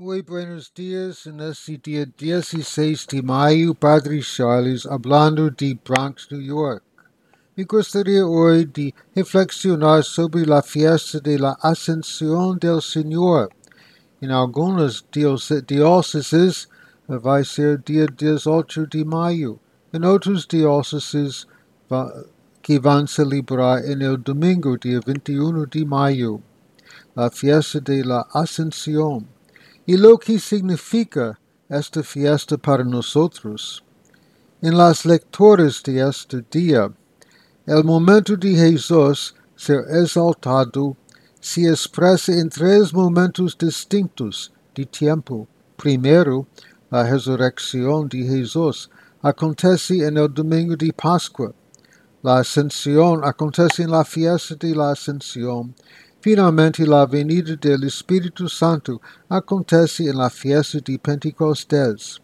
Muy buenos días. En este día 16 de mayo, Padre Charles, hablando de Bronx, New York. Me gustaría hoy de reflexionar sobre la fiesta de la Ascensión del Señor. En algunas diócesis va a ser día 18 de mayo. En otras diócesis que van a celebrar en el domingo día 21 de mayo. La fiesta de la Ascensión y lo que significa esta fiesta para nosotros. En las lecturas de este día, el momento de Jesús ser exaltado se expresa en tres momentos distintos de tiempo. Primero, la resurrección de Jesús acontece en el domingo de Pascua. La ascensión acontece en la fiesta de la ascensión Finalmente, la venida del Espíritu Santo acontece en la fiesta de Pentecostés.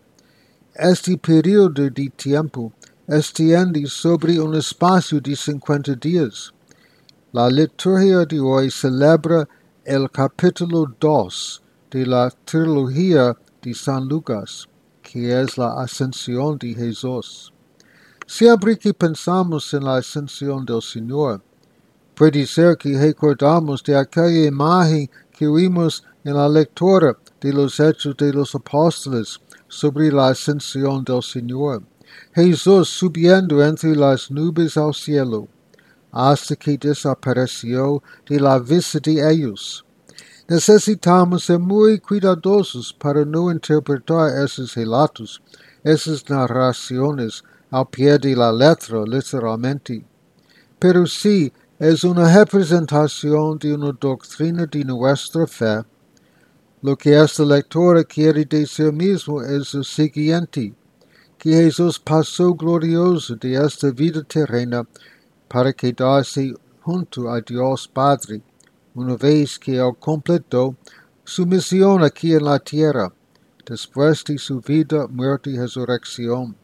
Este período de tiempo extiende sobre un espacio de cincuenta días. La liturgia de hoy celebra el capítulo 2 de la trilogía de San Lucas, que es la ascensión de Jesús. Siempre que pensamos en la ascensión del Señor, Puede ser que recordamos de aquella imagen que vimos en la lectura de los Hechos de los Apóstoles sobre la ascensión del Señor. Jesús subiendo entre las nubes al cielo, hasta que desapareció de la vista de ellos. Necesitamos ser muy cuidadosos para no interpretar esos relatos, esas narraciones al pie de la letra, literalmente. Pero sí es una representación de una doctrina de nuestra fe. Lo que esta lectura quiere decir mismo es lo siguiente, que Jesús pasó glorioso de esta vida terrena para quedarse junto a Dios Padre, una vez que Él completó su misión aquí en la tierra, después de su vida, muerte y resurrección.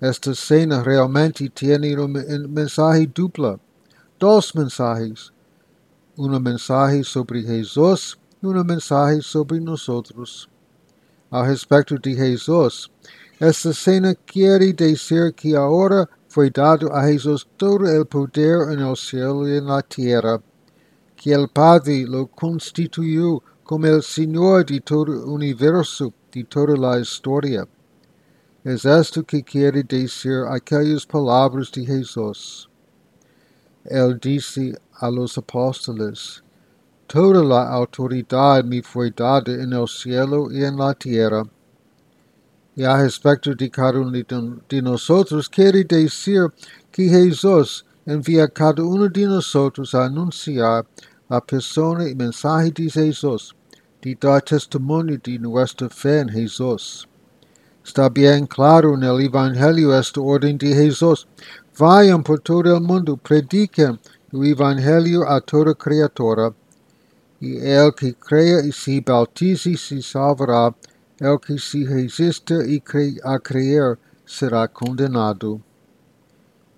Esta cena realmente tiene un mensaje duplo dos mensajes, un mensaje sobre Jesús y un mensaje sobre nosotros. Al respecto de Jesús, esta cena quiere decir que ahora fue dado a Jesús todo el poder en el cielo y en la tierra, que el Padre lo constituyó como el Señor de todo el universo, de toda la historia. Es esto que quiere decir aquellas palabras de Jesús. Él dice a los apóstoles, Toda la autoridad me fue dada en el cielo y en la tierra. Y a respecto de cada uno de nosotros, quiere decir que Jesús envía a cada uno de nosotros a anunciar la persona y mensaje de Jesús, de dar testimonio de nuestra fe en Jesús. Está bien claro en el Evangelio esta orden de Jesús. Vayan por todo el mundo, prediquen el Evangelio a toda criatura, y el que crea y se bautice se salvará, el que se resiste y cre a creer será condenado.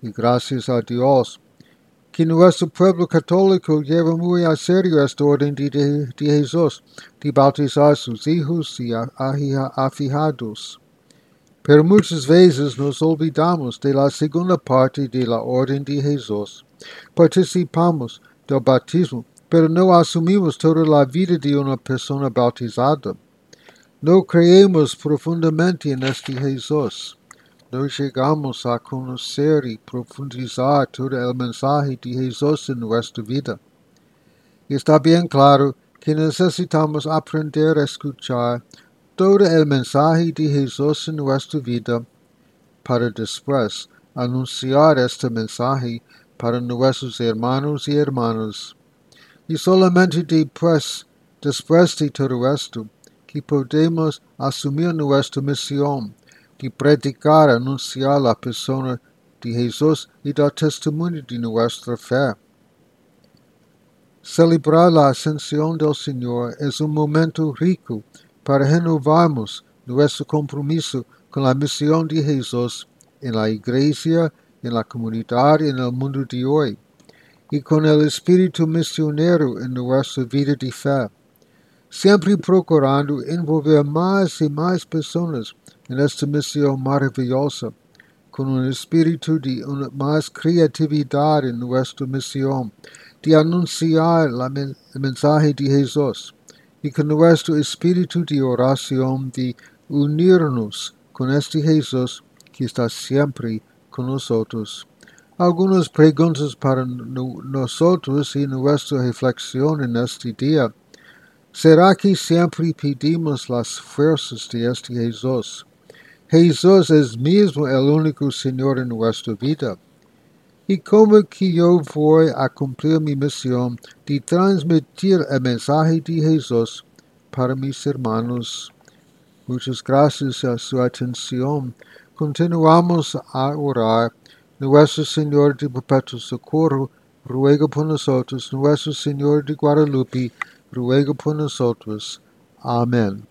Y gracias a Dios, que nuestro pueblo católico lleva muy a serio esta orden de, de, de Jesús, de bautizar sus hijos y afijados. Pero muchas veces nos olvidamos de la segunda parte de la orden de Jesús. Participamos del bautismo, pero no asumimos toda la vida de una persona bautizada. No creemos profundamente en este Jesús. No llegamos a conocer y profundizar todo el mensaje de Jesús en nuestra vida. Está bien claro que necesitamos aprender a escuchar todo el mensaje de Jesús en nuestra vida para después anunciar este mensaje para nuestros hermanos y hermanas. Y solamente después, después de todo esto, que podemos asumir nuestra misión de predicar, anunciar la persona de Jesús y dar testimonio de nuestra fe. Celebrar la ascensión del Señor es un momento rico para renovarmos nuestro compromiso con la misión de Jesús en la iglesia, en la comunidad y en el mundo de hoy, y con el espíritu misionero en nuestra vida de siempre procurando envolver más y más personas en esta misión maravillosa, con un espíritu de una más creatividad en nuestra misión, de anunciar el mensaje de Jesús, y con nuestro espíritu de oración de unirnos con este Jesús que está siempre con nosotros. Algunas preguntas para nosotros y nuestra reflexión en este día. ¿Será que siempre pedimos las fuerzas de este Jesús? Jesús es mismo el único Señor en nuestra vida. ¿Y cómo que yo voy a cumplir mi misión de transmitir el mensaje de Jesús para mis hermanos? Muchas gracias a su atención. Continuamos a orar. Nuestro Señor de Perpetuo Socorro, ruega por nosotros. Nuestro Señor de Guadalupe, ruega por nosotros. Amén.